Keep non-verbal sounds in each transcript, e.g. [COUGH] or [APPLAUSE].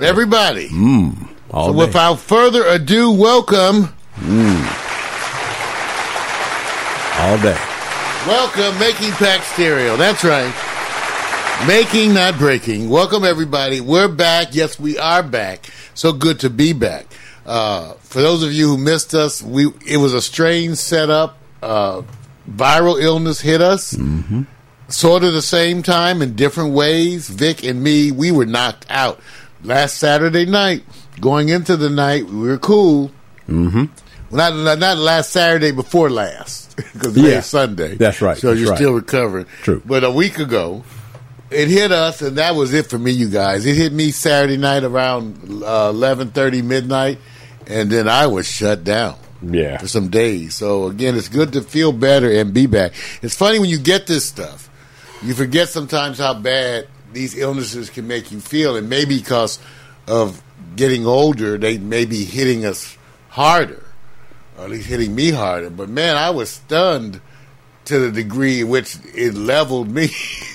Everybody. Mm, so day. without further ado, welcome. all day. Welcome, Making Pax Stereo. That's right. Making, not breaking. Welcome, everybody. We're back. Yes, we are back. So good to be back. Uh, for those of you who missed us, we it was a strange setup. Uh, viral illness hit us, sort of the same time in different ways. Vic and me, we were knocked out last Saturday night. Going into the night, we were cool. Mm-hmm. Well, not not last Saturday before last [LAUGHS] because Yeah. Sunday. That's right, So that's you're right. still recovering. True. But a week ago, it hit us, and that was it for me, you guys. It hit me Saturday night around uh, eleven thirty midnight, and then I was shut down Yeah. for some days. So again, it's good to feel better and be back. It's funny when you get this stuff, you forget sometimes how bad these illnesses can make you feel, and maybe because of getting older, they may be hitting us harder, or at least hitting me harder. But man, I was stunned to the degree in which it leveled me.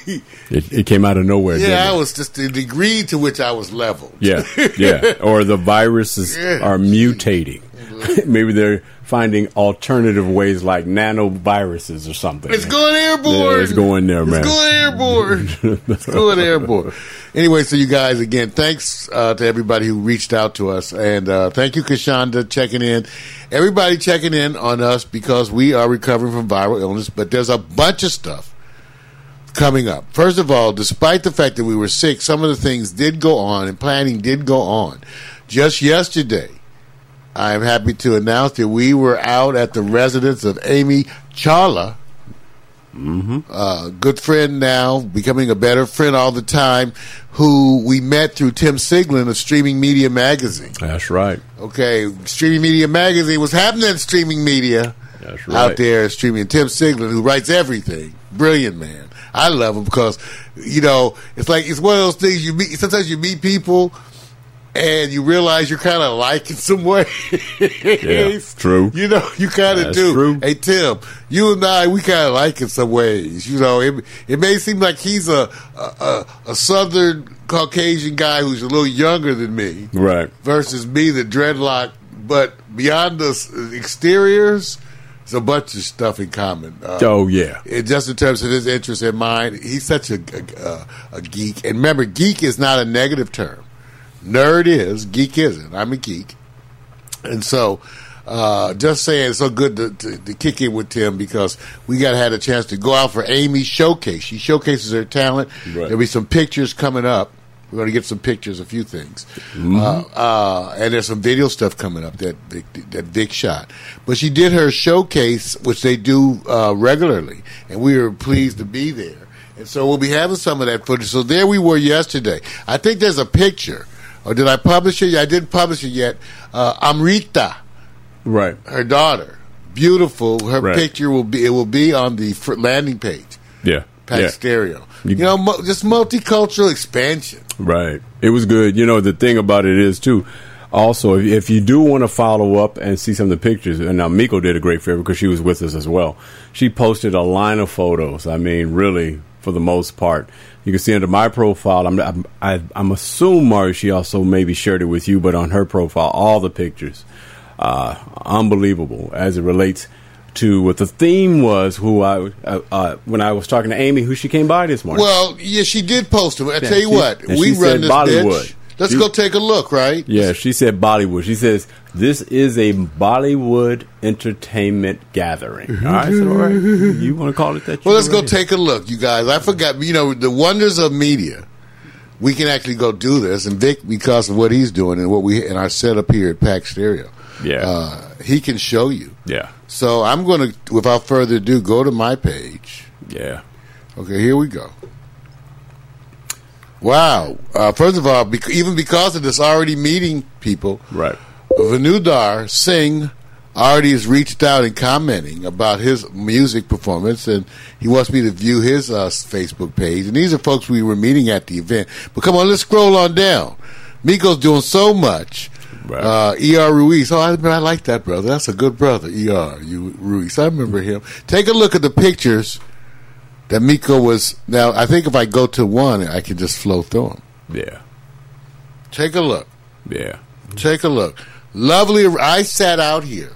[LAUGHS] It, it came out of nowhere. didn't yeah, it? I was just the degree to which I was leveled. Yeah, yeah. [LAUGHS] Or the viruses Yeah. are mutating. Mm-hmm. [LAUGHS] Maybe they're finding alternative ways like nanoviruses or something. It's going airborne. Yeah, it's going there, man. It's going airborne. [LAUGHS] it's going airborne. Anyway, so you guys, again, thanks uh, to everybody who reached out to us. And uh, thank you, Kashanda, checking in. Everybody checking in on us because we are recovering from viral illness, but there's a bunch of stuff coming up. First of all, despite the fact that we were sick, some of the things did go on and planning did go on. Just yesterday, I'm happy to announce that we were out at the residence of Amy Charla, uh, good friend now, becoming a better friend all the time, who we met through Tim Siglin of Streaming Media Magazine. That's right. Okay, Streaming Media Magazine was happening in streaming media That's right. out there streaming. Tim Siglin, who writes everything, brilliant man. I love him because you know it's like it's one of those things you meet. Sometimes you meet people. And you realize you're kind of like in some ways. [LAUGHS] true. You know, you kind of do. true. Hey Tim, you and I, we kind of like in some ways. You know, it, it may seem like he's a, a a southern Caucasian guy who's a little younger than me Right. versus me, the dreadlock. But beyond the exteriors, there's a bunch of stuff in common. Uh, Oh yeah. it, just in terms of his interest and mine, he's such a, a, a geek. And remember, geek is not a negative term. Nerd is, geek isn't. I'm a geek. And so, uh, just saying, it's so good to, to, to kick in with Tim because we got had a chance to go out for Amy's showcase. She showcases her talent. Right. There'll be some pictures coming up. We're going to get some pictures, a few things, uh, uh, and there's some video stuff coming up that Vic, that Vic shot. But she did her showcase, which they do uh, regularly, and we were pleased to be there. And so we'll be having some of that footage. So there we were yesterday. I think there's a picture, or did I publish it? Yeah, I didn't publish it yet. Uh, Amrita, Right. her daughter, beautiful. Her Right. picture will be it will be on the landing page. Yeah. Pax yeah. Stereo. You- You, know, mo- just multicultural expansion. Right. It was good. You know, the thing about it is too. Also, if, if you do want to follow up and see some of the pictures, and now Miko did a great favor because she was with us as well. She posted a line of photos. I mean, really, for the most part, you can see under my profile. I'm I'm, I, I'm assuming she also maybe shared it with you, but on her profile, all the pictures, uh, unbelievable as it relates to what the theme was. Who I uh, uh, when I was talking to Amy, who she came by this morning. Well, yeah, she did post them. I tell you she- what, we run this Bollywood. bitch. Let's She- go take a look, right? Yeah, she said Bollywood. She says this is a Bollywood entertainment gathering. All right, so all right. You want to call it that? Well, let's go ahead. take a look, you guys. I forgot, you know, the wonders of media. We can actually go do this, and Vic, because of what he's doing and what we and our setup here at Pax Stereo, Yeah. uh, he can show you. Yeah, So I'm going to, without further ado, go to my page. yeah. Okay, here we go. Wow. Uh, first of all, bec- even because of this already meeting people, Right. Vanudar Singh already has reached out and commenting about his music performance, and he wants me to view his uh, Facebook page. And these are folks we were meeting at the event. But come on, let's scroll on down. Miko's doing so much. Right. Uh, E.R. Ruiz. Oh, I, I like that brother. That's a good brother, E.R. You, Ruiz. I remember him. Take a look at the pictures that Miko was. Now, I think if I go to one, I can just flow through them. Yeah. Take a look. Yeah. Take a look. Lovely. I sat out here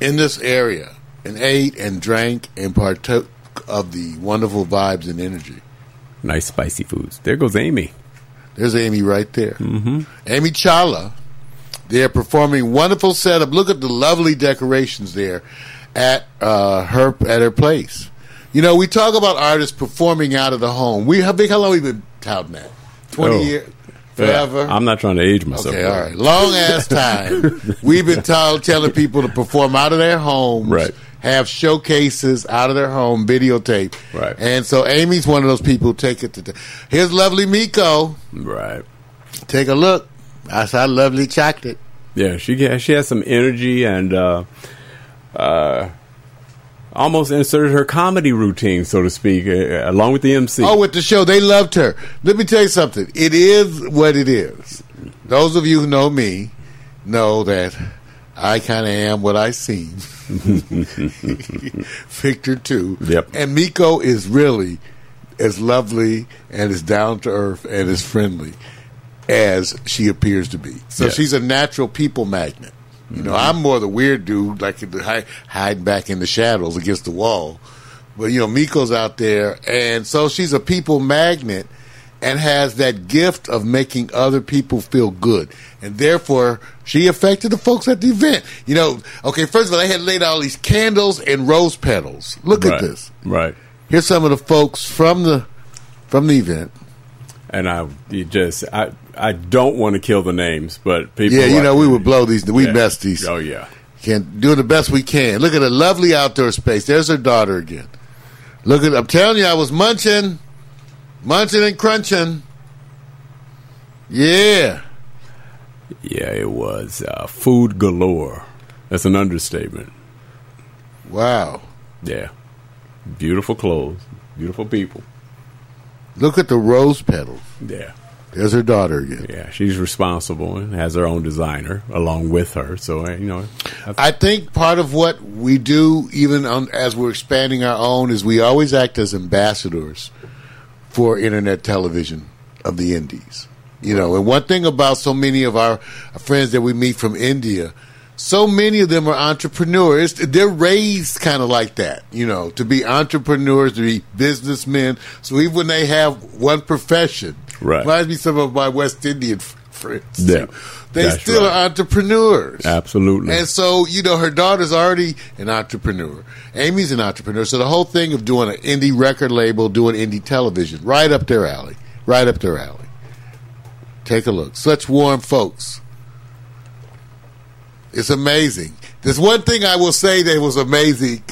in this area and ate and drank and partook of the wonderful vibes and energy. Nice spicy foods. There goes Amy. There's Amy right there. Mm-hmm. Amy Chala. They're performing wonderful setup. Look at the lovely decorations there at uh, her at her place. You know, we talk about artists performing out of the home. We how big? How long we been touting that? Twenty Oh. years, forever. I'm not trying to age myself. Okay, all right. Long ass time. [LAUGHS] We've been told, telling people to perform out of their homes. Right. Have showcases out of their home, videotape. Right. And so Amy's one of those people who take it to. The, here's lovely Miko. Right. Take a look. That's our lovely chocolate. Yeah, she she has some energy and uh, uh, almost inserted her comedy routine, so to speak, uh, along with the MC. Oh, with the show, they loved her. Let me tell you something. It is what it is. Those of you who know me know that I kind of am what I seem. [LAUGHS] [LAUGHS] Victor too. Yep. And Miko is really as lovely and as down to earth and as friendly as she appears to be. So Yes. she's a natural people magnet. You know, I'm more the weird dude, like hiding back in the shadows against the wall. But you know, Miko's out there, and so she's a people magnet, and has that gift of making other people feel good, and therefore she affected the folks at the event. You know, okay, first of all, they had laid out all these candles and rose petals. Look right. at this. Right. Here's some of the folks from the from the event. And I you just I I don't want to kill the names, but people. Yeah, you know, we would blow these. We Yeah. mess these. Oh yeah. Can do the best we can. Look at a lovely outdoor space. There's her daughter again. Look at. I'm telling you, I was munching, munching and crunching. Yeah. Yeah, it was uh, food galore. That's an understatement. Wow. Yeah. Beautiful clothes, beautiful people. Look at the rose petals. Yeah. There's her daughter again. Yeah, she's responsible and has her own designer along with her. So uh, you know, I, I think part of what we do, even on, as we're expanding our own, is we always act as ambassadors for internet television of the Indies. You know, and one thing about so many of our friends that we meet from India, so many of them are entrepreneurs. They're raised kind of like that, you know, to be entrepreneurs, to be businessmen. So even when they have one profession, Right. reminds me some of my West Indian friends. Yeah, they that's still right. are entrepreneurs. absolutely. And so, you know, her daughter's already an entrepreneur. Amy's an entrepreneur. So the whole thing of doing an indie record label, doing indie television, right up their alley. Right up their alley. Take a look. Such warm folks. It's amazing. There's one thing I will say that was amazing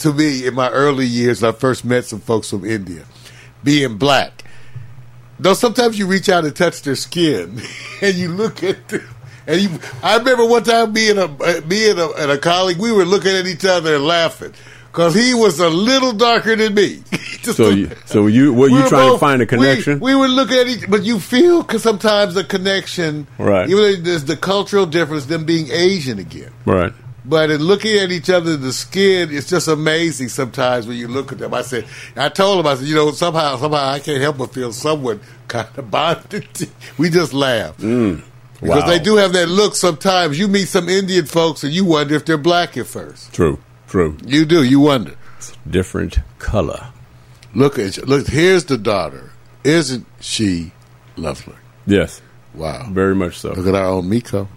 to me in my early years. I first met some folks from India, being black. Though sometimes you reach out and touch their skin, [LAUGHS] and you look at them, and you. I remember one time me and a me and a, and a colleague, we were looking at each other and laughing because he was a little darker than me. [LAUGHS] So you, so you, what we you were trying to find a connection? We, would look at each, but you feel because sometimes the connection, Right. Even though there's the cultural difference, them being Asian again. right. But in looking at each other, the skin, it's just amazing sometimes when you look at them. I said, I told him, I said, you know, somehow, somehow I can't help but feel somewhat kind of bonded. [LAUGHS] We just laugh. Mm. Because Wow. they do have that look sometimes. You meet some Indian folks and you wonder if they're black at first. True. True. You do, you wonder. It's Different color. Look at look. Here's the daughter. Isn't she lovely? Yes. Wow. Very much so. Look at our own Miko.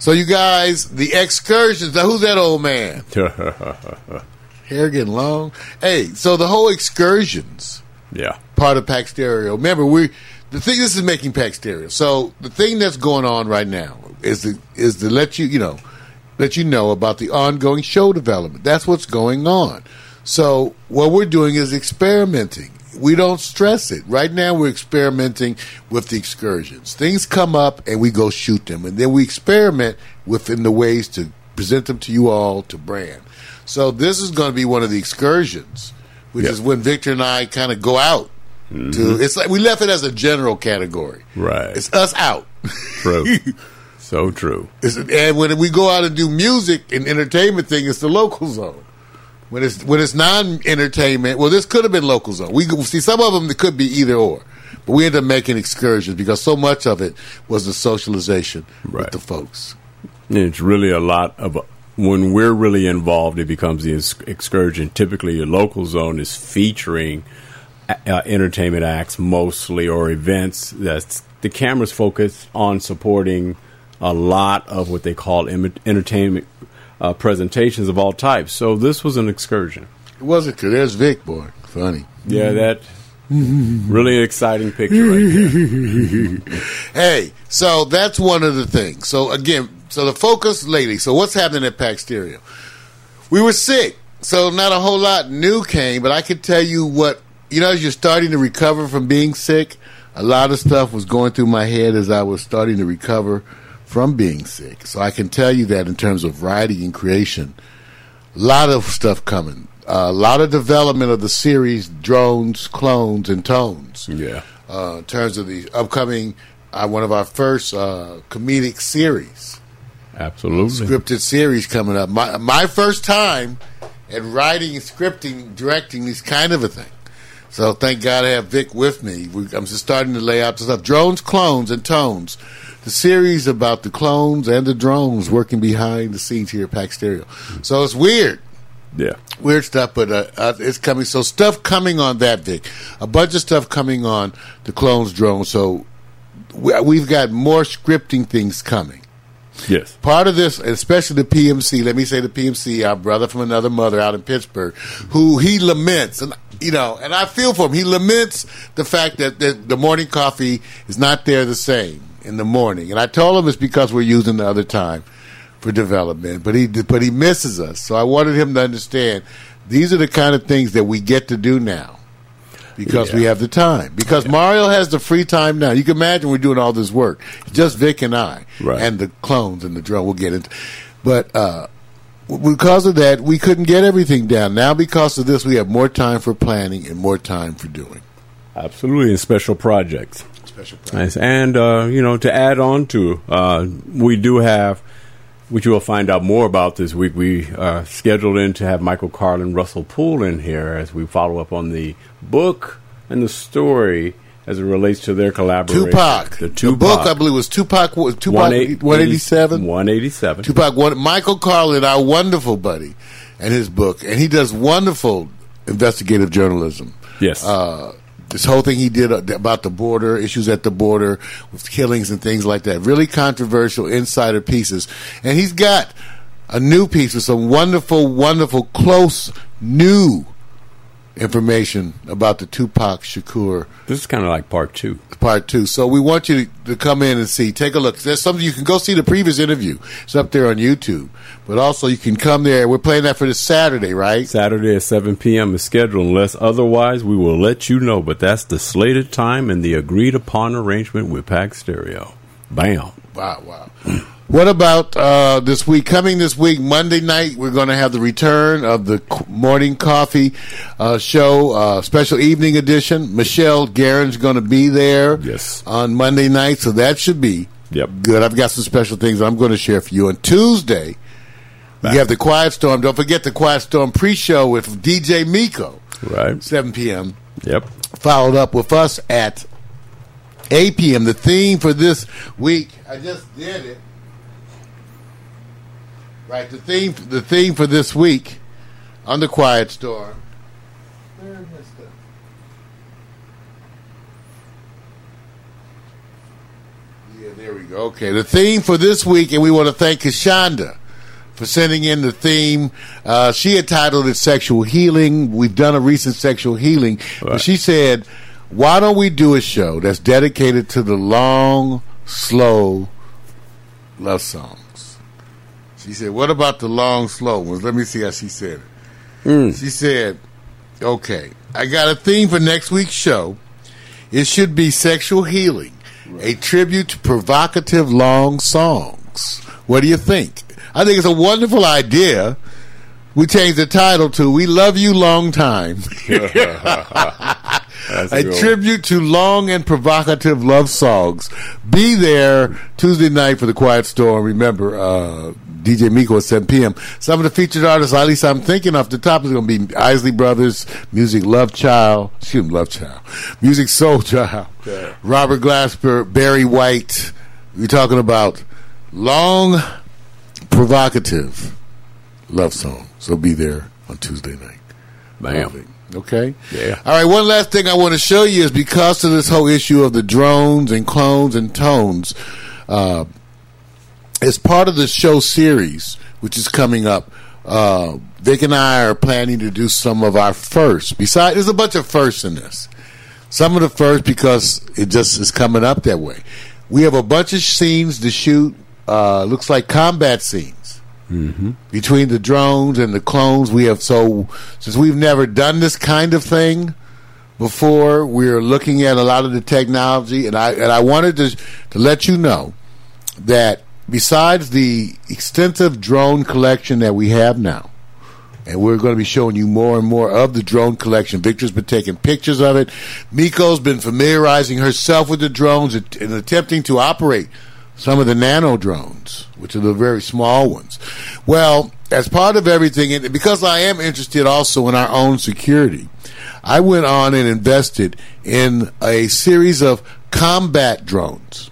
So you guys, the excursions. Now, who's that old man? [LAUGHS] Hair getting long. Hey, so the whole excursions yeah. part of Pax Stereo. Remember, we the thing. This is making Pax Stereo. So the thing that's going on right now is the is to let you you know let you know about the ongoing show development. That's what's going on. So what we're doing is experimenting. We don't stress it. Right now we're experimenting with the excursions. Things come up and we go shoot them and then we experiment within the ways to present them to you all to brand. So this is going to be one of the excursions, which Yeah. is when Victor and I kind of go out to mm-hmm. it's like we left it as a general category. Right. It's us out. True. [LAUGHS] so true. It's, and when we go out and do music and entertainment thing, it's the local zone. When it's when it's non entertainment, well, this could have been local zone. We see some of them that could be either or. But we end up making excursions because so much of it was the socialization Right. with the folks. And it's really a lot of when we're really involved. It becomes the excursion. Typically, your local zone is featuring uh, entertainment acts mostly or events. That's the cameras focus on supporting a lot of what they call entertainment uh, presentations of all types. So this was an excursion. It wasn't good. There's Vic, boy. Funny. Yeah, that really exciting picture right there. [LAUGHS] Hey, so that's one of the things. So again, so the focus lately. So what's happening at Pax Stereo? We were sick, so not a whole lot new came. But I can tell you what you know. As you're starting to recover from being sick, a lot of stuff was going through my head as I was starting to recover from being sick. So I can tell you that in terms of writing and creation, a lot of stuff coming. a lot of development of the series, drones, clones, and tones Yeah. uh, in terms of the upcoming uh, one of our first uh, comedic series, Absolutely. scripted series coming up. My my first time at writing, scripting, directing this kind of a thing. So thank God I have Vic with me. We, I'm just starting to lay out the stuff. Drones, clones, and tones. The series about the clones and the drones working behind the scenes here at Pax Stereo. So it's weird Yeah. weird stuff, but uh, uh, it's coming. So stuff coming on that, Vic. A bunch of stuff coming on the clones drones. So we, we've got more scripting things coming. Yes. Part of this, especially the PMC. Let me say the PMC, our brother from another mother out in Pittsburgh, who he laments, and you know, and I feel for him. He laments the fact that the, the morning coffee is not there the same in the morning, and I told him it's because we're using the other time for development. But he but he misses us, so I wanted him to understand these are the kind of things that we get to do now because we have the time. Because Mario has the free time now. You can imagine we're doing all this work. Just Vic and I, Right. and the clones and the drone. We'll get into, but uh, because of that, we couldn't get everything down. Now, because of this, we have more time for planning and more time for doing Absolutely. And special projects. special. Nice. And, uh, you know, to add on to, uh, we do have, which you will find out more about this week, we uh, scheduled in to have Michael Carlin, Russell Poole in here as we follow up on the book and the story as it relates to their collaboration. Tupac. The The book, I believe, was Tupac. was Tupac one eighty seven. 187. Tupac, one, Michael Carlin, our wonderful buddy, and his book, and he does wonderful investigative journalism. Yes. Uh, this whole thing he did about the border, issues at the border with killings and things like that. Really controversial insider pieces. And he's got a new piece with some wonderful, wonderful, close, new information about the Tupac Shakur this is kind of like part two. part two. So we want you to, to come in and see. Take a look. There's something you can go see the previous interview. It's up there on YouTube. But also you can come there. We're playing that for this Saturday, right? Saturday at 7 p.m. is scheduled. Unless otherwise, we will let you know. But that's the slated time and the agreed upon arrangement with Pax Stereo. Bam. Wow, wow. What about uh, this week? Coming this week, Monday night, we're going to have the return of the morning coffee uh, show, uh, special evening edition. Michelle Guerin's going to be there Yes. on Monday night, so that should be Yep. good. I've got some special things I'm going to share for you. On Tuesday, we have the Quiet Storm. Don't forget the Quiet Storm pre-show with DJ Miko, Right. 7 p.m. Yep. Followed up with us at 8 p.m. The theme for this week, I just did it. Right, the theme the theme for this week on the Quiet Storm. Where is the- Yeah, there we go. Okay, the theme for this week, and we want to thank Kashonda for sending in the theme. Uh, she had titled it "Sexual Healing." We've done a recent sexual healing, but she said, "Why don't we do a show that's dedicated to the long, slow love songs?" She said, "What about the long, slow ones?" Let me see how she said it. She said, "Okay, I got a theme for next week's show. It should be sexual healing, a tribute to provocative long songs. What do you think?" I think it's a wonderful idea. We changed the title to "We Love You Long Time." [LAUGHS] That's a a tribute to long and provocative love songs. Be there Tuesday night for the Quiet Storm. Remember, uh, DJ Miko at 7 p.m. Some of the featured artists, at least I'm thinking off the top, is going to be Isley Brothers, Music Love Child, excuse me, Love Child, Musiq Soulchild, Okay. Robert Glasper, Barry White. We're talking about long, provocative love song. So be there on Tuesday night. Bam. Okay. Yeah. All right. One last thing I want to show you is because of this whole issue of the drones and clones and tones. Uh, as part of the show series, which is coming up, uh, Vic and I are planning to do some of our firsts. Besides, there's a bunch of firsts in this. Some of the first because it just is coming up that way. We have a bunch of scenes to shoot. Uh, looks like combat scenes between the drones and the clones. We have so since we've never done this kind of thing before. We're looking at a lot of the technology, and I and I wanted to to let you know that besides the extensive drone collection that we have now, and we're going to be showing you more and more of the drone collection. Victor's been taking pictures of it. Miko's been familiarizing herself with the drones and attempting to operate some of the nano drones, which are the very small ones. Well, as part of everything, and because I am interested also in our own security, I went on and invested in a series of combat drones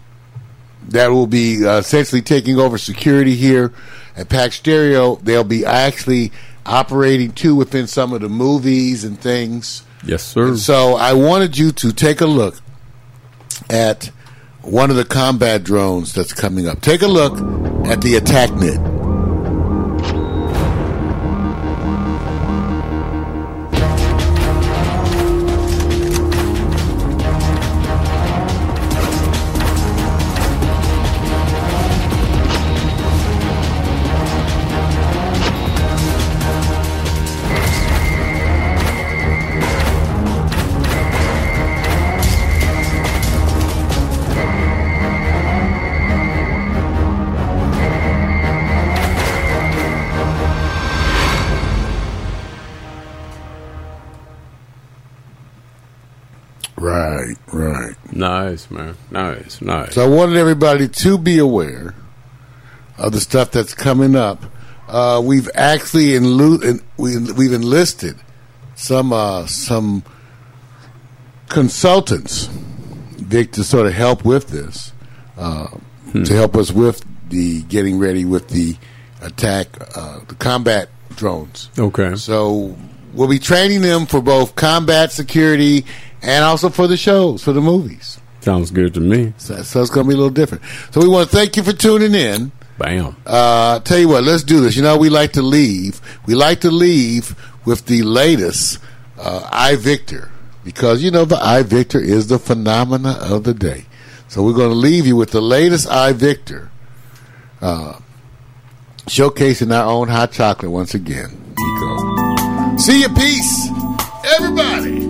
that will be uh, essentially taking over security here at Pax Stereo. They'll be actually operating too within some of the movies and things. Yes, sir. And so I wanted you to take a look at one of the combat drones that's coming up. Take a look at the AttackNet. Right, man. Nice, nice. So I wanted everybody to be aware of the stuff that's coming up. Uh, we've actually enlu- we, we've enlisted some uh, some consultants, Vic, to sort of help with this, uh, to help us with the getting ready with the attack, uh, the combat drones. Okay. So we'll be training them for both combat security and also for the shows, for the movies. Sounds good to me. So, so it's going to be a little different. So we want to thank you for tuning in. Bam. Uh, tell you what, let's do this. You know, we like to leave. We like to leave with the latest uh, I Victor because you know the I Victor is the phenomena of the day. So we're going to leave you with the latest I Victor, uh, showcasing our own hot chocolate once again. Nico. See you, peace, everybody.